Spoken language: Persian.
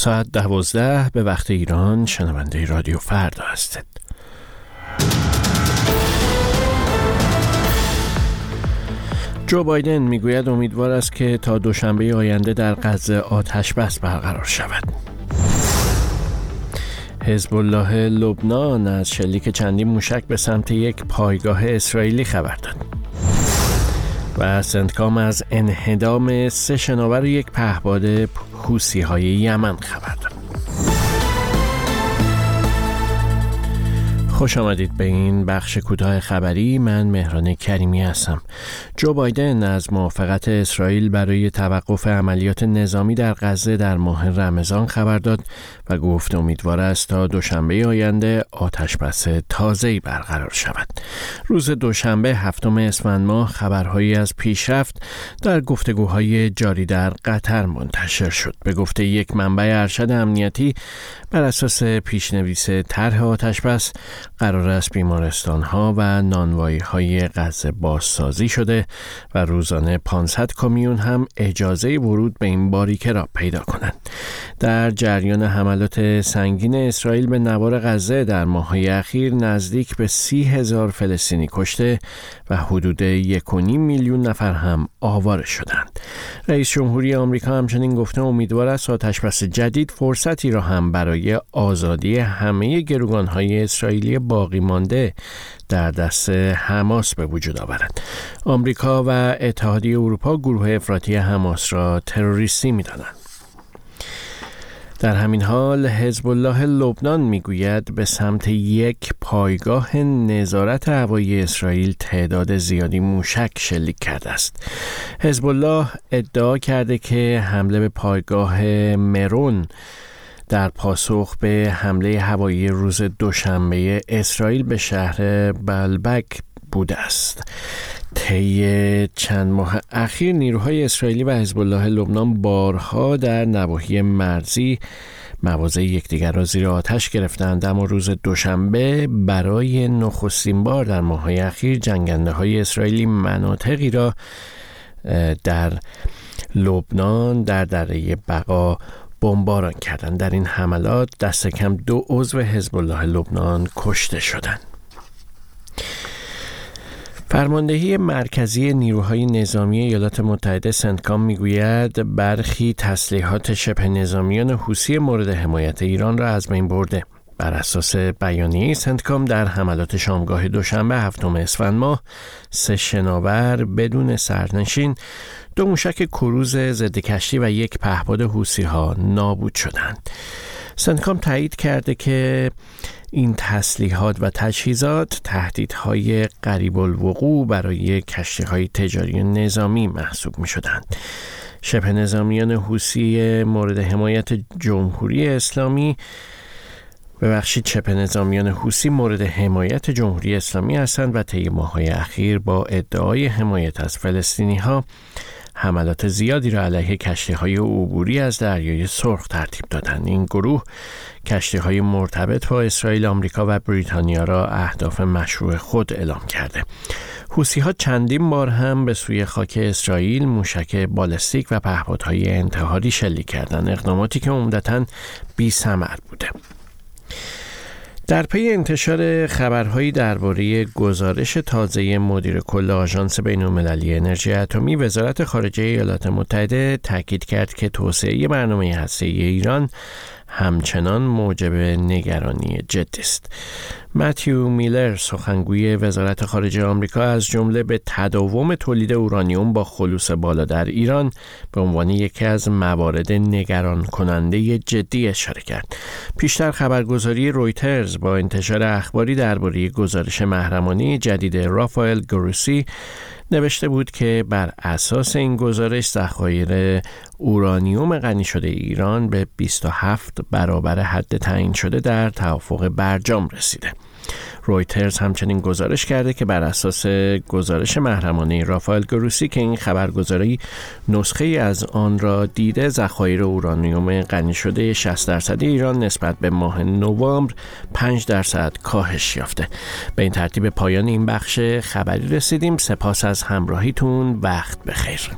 ساعت دوازده به وقت ایران شنونده رادیو فردا هستید. جو بایدن می‌گوید امیدوار است که تا دوشنبه آینده در غزه آتش بس برقرار شود. حزب الله لبنان از شلیک چندین موشک به سمت یک پایگاه اسرائیلی خبر داد. و سنتکام از انهدام سه شناور یک پهباد حوسی های یمن خبر داد خوش آمدید به این بخش کوتاه خبری. من مهران کریمی هستم. جو بایدن از موافقت اسرائیل برای توقف عملیات نظامی در غزه در ماه رمضان خبر داد و گفت امیدوار است تا دوشنبه آینده آتش بس تازه‌ای برقرار شود. روز دوشنبه هفتم اسفند ماه خبرهایی از پیشرفت در گفتگوهای جاری در قطر منتشر شد. به گفته یک منبع ارشد امنیتی بر اساس پیشنویس طرح آتش بس قرار است بیمارستان ها و نانوایی های غزه بازسازی شده و روزانه 500 کمیون هم اجازه ورود به این باریکه را پیدا کنند. در جریان حملات سنگین اسرائیل به نوار غزه در ماههای اخیر نزدیک به سی هزار فلسطینی کشته و حدود یک میلیون نفر هم آواره شدند. رئیس جمهوری آمریکا همچنین گفته امیدوار است آتشبس جدید فرصتی را هم برای آزادی همه های اسرائیلی باقی مانده در دست حماس به وجود آورد. آمریکا و اتحادیه اروپا گروه افراطی حماس را تروریستی می‌دانند. در همین حال حزب الله لبنان می‌گوید به سمت یک پایگاه نظارت هوایی اسرائیل تعداد زیادی موشک شلیک کرده است. حزب الله ادعا کرده که حمله به پایگاه مرون در پاسخ به حمله هوایی روز دوشنبه اسرائیل به شهر بلبک بوده است. طی چند ماه اخیر نیروهای اسرائیلی و حزب الله لبنان بارها در نواحی مرزی مواضع یکدیگر را زیر آتش گرفتند اما روز دوشنبه برای نخستین بار در ماههای اخیر جنگنده های اسرائیلی مناطقی را در لبنان در دره بقا بمباران کردند. در این حملات دست کم دو عضو حزب الله لبنان کشته شدند. فرماندهی مرکزی نیروهای نظامی ایالات متحده سنتکام می‌گوید برخی تسلیحات شبه نظامیان حوسی مورد حمایت ایران را از بین برده. بر اساس بیانیه سنتکام در حملات شامگاه دوشنبه هفتم اسفند ماه سه شناور بدون سرنشین دو موشک کروز ضد کشتی و یک پهپاد حوسی ها نابود شدند. سنتکام تایید کرده که این تسلیحات و تجهیزات تهدیدهای قریب الوقوع برای کشتی های تجاری نظامی محسوب می شدند. شبه نظامیان حوسی مورد حمایت جمهوری اسلامی ببخشید چپ نظامیان حوسی مورد حمایت جمهوری اسلامی هستند و طی ماههای اخیر با ادعای حمایت از فلسطینی ها حملات زیادی را علیه کشتی های عبوری از دریای سرخ ترتیب دادند. این گروه کشتی های مرتبط با اسرائیل آمریکا و بریتانیا را اهداف مشروع خود اعلام کرده. حوسی ها چندین بار هم به سوی خاک اسرائیل موشک بالستیک و پهپادهای انتحاری شلیک کردند. اقداماتی که عمدتا بی ثمر بوده. در پی انتشار خبرهایی درباره گزارش تازه مدیر کل آژانس بین‌المللی انرژی اتمی وزارت خارجه ایالات متحده تاکید کرد که توسعه برنامه هسته‌ای ایران همچنان موجب نگرانی جدی است. متیو میلر سخنگوی وزارت خارجه آمریکا از جمله به تداوم تولید اورانیوم با خلوص بالا در ایران به عنوان یکی از موارد نگران کننده جدی اشاره کرد. پیشتر خبرگزاری رویترز با انتشار اخباری درباره گزارش محرمانه جدید رافائل گروسی نوشته بود که بر اساس این گزارش ذخایر اورانیوم غنی شده ایران به 27 برابر حد تعیین شده در توافق برجام رسیده. رویترز همچنین گزارش کرده که بر اساس گزارش محرمانه رافائل گروسی که این خبرگزاری نسخه از آن را دیده ذخایر اورانیوم غنی شده 60 درصدی ایران نسبت به ماه نوامبر 5 درصد کاهش یافته. به این ترتیب پایان این بخش خبری رسیدیم. سپاس از همراهیتون. وقت بخیر.